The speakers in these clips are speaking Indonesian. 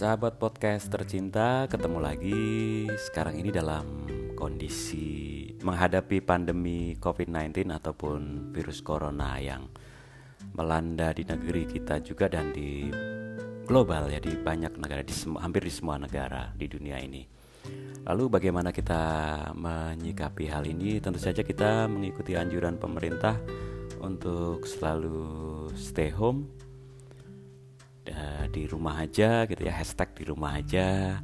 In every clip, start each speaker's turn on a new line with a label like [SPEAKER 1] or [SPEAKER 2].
[SPEAKER 1] Sahabat podcast tercinta, ketemu lagi sekarang ini dalam kondisi menghadapi pandemi COVID-19 ataupun virus corona yang melanda di negeri kita juga dan di global ya di banyak negara di hampir di semua negara di dunia ini. Lalu bagaimana kita menyikapi hal ini? Tentu saja kita mengikuti anjuran pemerintah untuk selalu stay home di rumah aja gitu ya hashtag di rumah aja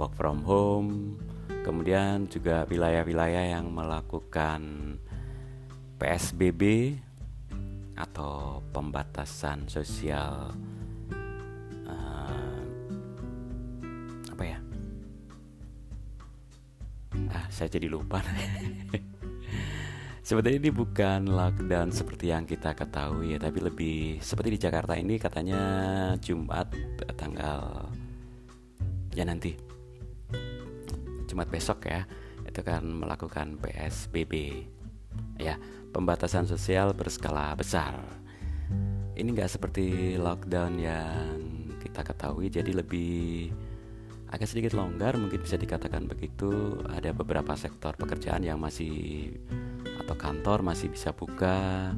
[SPEAKER 1] work from home. Kemudian juga wilayah-wilayah yang melakukan PSBB atau pembatasan sosial uh, apa ya? Ah saya jadi lupa Sebenarnya ini bukan lockdown seperti yang kita ketahui ya, tapi lebih seperti di Jakarta ini katanya Jumat tanggal ya nanti Jumat besok ya itu kan melakukan PSBB ya pembatasan sosial berskala besar. Ini nggak seperti lockdown yang kita ketahui, jadi lebih agak sedikit longgar mungkin bisa dikatakan begitu. Ada beberapa sektor pekerjaan yang masih atau kantor masih bisa buka.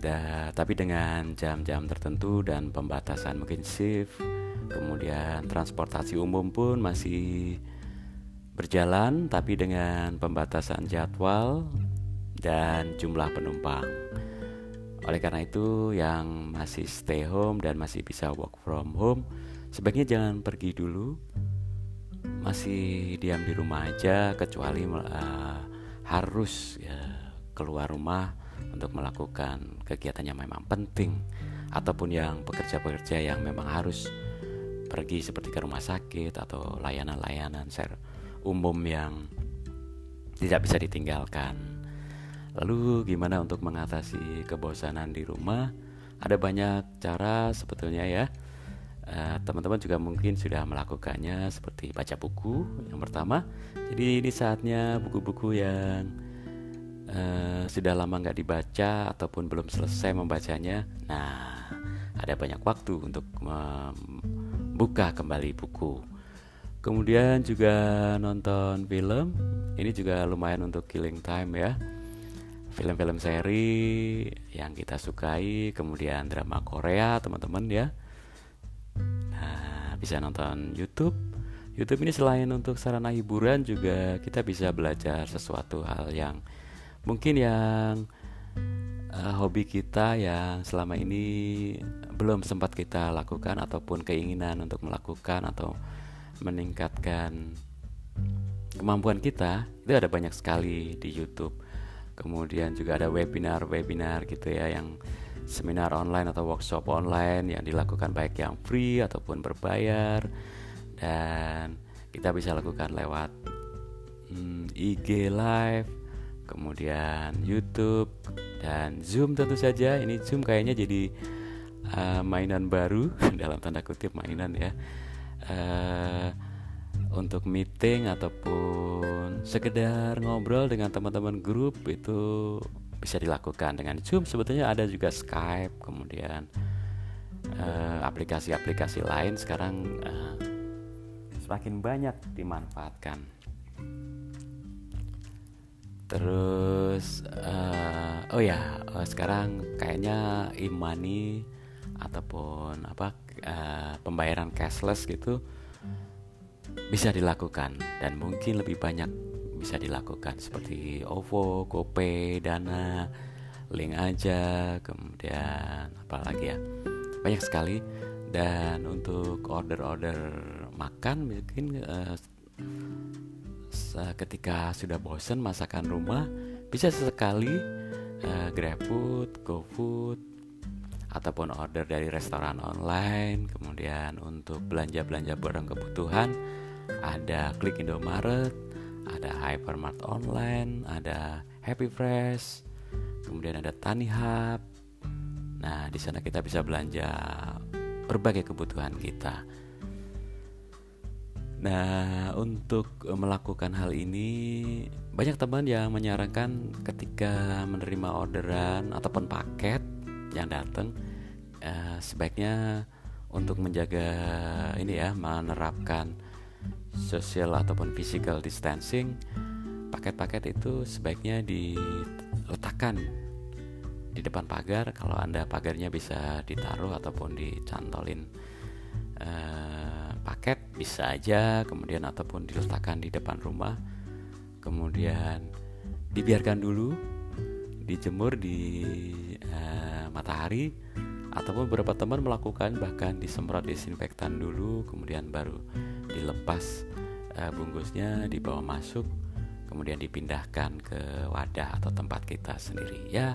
[SPEAKER 1] Da, tapi dengan jam-jam tertentu dan pembatasan mungkin shift kemudian transportasi umum pun masih berjalan tapi dengan pembatasan jadwal dan jumlah penumpang. Oleh karena itu yang masih stay home dan masih bisa work from home sebaiknya jangan pergi dulu. Masih diam di rumah aja kecuali uh, harus ya, keluar rumah untuk melakukan kegiatan yang memang penting ataupun yang pekerja-pekerja yang memang harus pergi seperti ke rumah sakit atau layanan-layanan ser umum yang tidak bisa ditinggalkan. Lalu gimana untuk mengatasi kebosanan di rumah? Ada banyak cara sebetulnya ya. Eh, teman-teman juga mungkin sudah melakukannya seperti baca buku yang pertama. Jadi ini saatnya buku-buku yang uh, sudah lama nggak dibaca ataupun belum selesai membacanya. Nah, ada banyak waktu untuk membuka kembali buku. Kemudian juga nonton film. Ini juga lumayan untuk killing time ya. Film-film seri yang kita sukai, kemudian drama Korea, teman-teman ya bisa nonton YouTube. YouTube ini selain untuk sarana hiburan juga kita bisa belajar sesuatu hal yang mungkin yang uh, hobi kita yang selama ini belum sempat kita lakukan ataupun keinginan untuk melakukan atau meningkatkan kemampuan kita itu ada banyak sekali di YouTube. Kemudian juga ada webinar-webinar gitu ya yang seminar online atau workshop online yang dilakukan baik yang free ataupun berbayar. Dan kita bisa lakukan lewat hmm, IG live kemudian YouTube dan Zoom tentu saja. Ini Zoom kayaknya jadi uh, mainan baru dalam tanda kutip mainan ya. Uh, untuk meeting ataupun sekedar ngobrol dengan teman-teman grup itu bisa dilakukan dengan Zoom. Sebetulnya ada juga Skype kemudian eh, aplikasi-aplikasi uh, lain sekarang uh, semakin banyak dimanfaatkan. Terus uh, oh ya uh, sekarang kayaknya e-money ataupun apa uh, pembayaran cashless gitu bisa dilakukan dan mungkin lebih banyak bisa dilakukan seperti OVO, GoPay, Dana, link aja, kemudian apa lagi ya? Banyak sekali. Dan untuk order-order makan mungkin uh, ketika sudah bosan masakan rumah bisa sesekali uh, GrabFood, GoFood ataupun order dari restoran online. Kemudian untuk belanja-belanja barang kebutuhan ada Klik Indomaret ada Hypermart Online, ada Happy Fresh, kemudian ada Tani Hub. Nah, di sana kita bisa belanja berbagai kebutuhan kita. Nah, untuk melakukan hal ini, banyak teman yang menyarankan ketika menerima orderan ataupun paket yang datang, eh, sebaiknya untuk menjaga ini ya menerapkan social ataupun physical distancing paket-paket itu sebaiknya diletakkan di depan pagar. Kalau anda pagarnya bisa ditaruh ataupun dicantolin uh, paket bisa aja. Kemudian ataupun diletakkan di depan rumah. Kemudian dibiarkan dulu dijemur di uh, matahari. Ataupun beberapa teman melakukan bahkan disemprot disinfektan dulu kemudian baru dilepas uh, bungkusnya dibawa masuk kemudian dipindahkan ke wadah atau tempat kita sendiri ya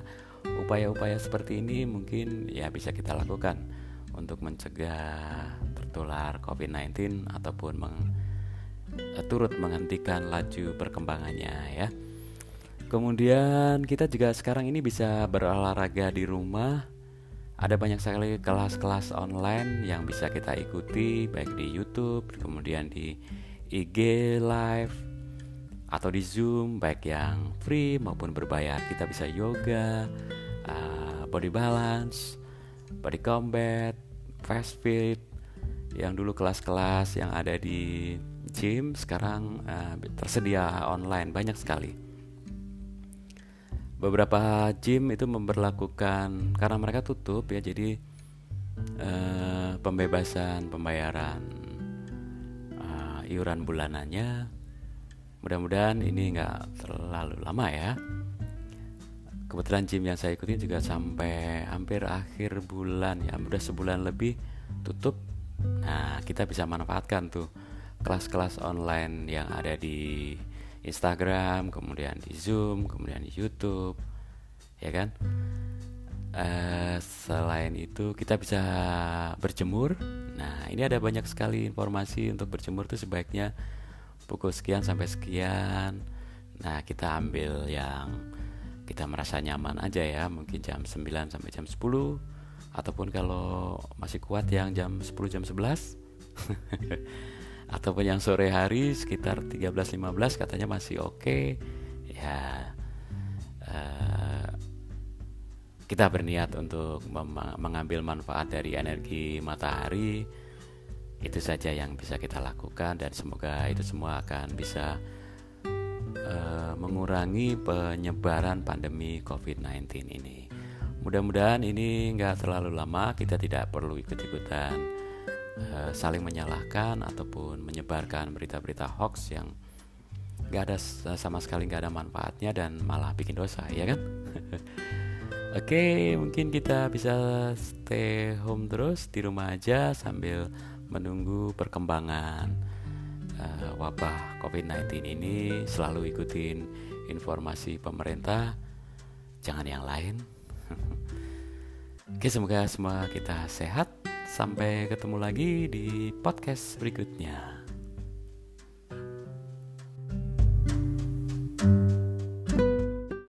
[SPEAKER 1] upaya-upaya seperti ini mungkin ya bisa kita lakukan untuk mencegah tertular COVID-19 ataupun meng, uh, turut menghentikan laju perkembangannya ya. Kemudian kita juga sekarang ini bisa berolahraga di rumah. Ada banyak sekali kelas-kelas online yang bisa kita ikuti baik di YouTube, kemudian di IG Live atau di Zoom baik yang free maupun berbayar. Kita bisa yoga, uh, body balance, body combat, fast fit yang dulu kelas-kelas yang ada di gym sekarang uh, tersedia online banyak sekali beberapa gym itu memperlakukan karena mereka tutup ya jadi uh, pembebasan pembayaran uh, iuran bulanannya mudah-mudahan ini nggak terlalu lama ya. Kebetulan gym yang saya ikuti juga sampai hampir akhir bulan ya udah sebulan lebih tutup. Nah kita bisa manfaatkan tuh kelas-kelas online yang ada di Instagram, kemudian di Zoom, kemudian di YouTube, ya kan? Uh, selain itu kita bisa berjemur. Nah ini ada banyak sekali informasi untuk berjemur itu sebaiknya pukul sekian sampai sekian. Nah kita ambil yang kita merasa nyaman aja ya, mungkin jam 9 sampai jam 10 ataupun kalau masih kuat yang jam 10 jam 11 ataupun yang sore hari sekitar 13.15 katanya masih oke okay. ya uh, kita berniat untuk mengambil manfaat dari energi matahari itu saja yang bisa kita lakukan dan semoga itu semua akan bisa uh, mengurangi penyebaran pandemi COVID-19 ini. Mudah-mudahan ini nggak terlalu lama, kita tidak perlu ikut-ikutan Eh, saling menyalahkan ataupun menyebarkan berita-berita hoax yang gak ada sama sekali gak ada manfaatnya dan malah bikin dosa ya kan? Oke okay, mungkin kita bisa stay home terus di rumah aja sambil menunggu perkembangan uh, wabah COVID-19 ini. Selalu ikutin informasi pemerintah jangan yang lain. Oke semoga semua kita sehat Sampai ketemu lagi di podcast berikutnya.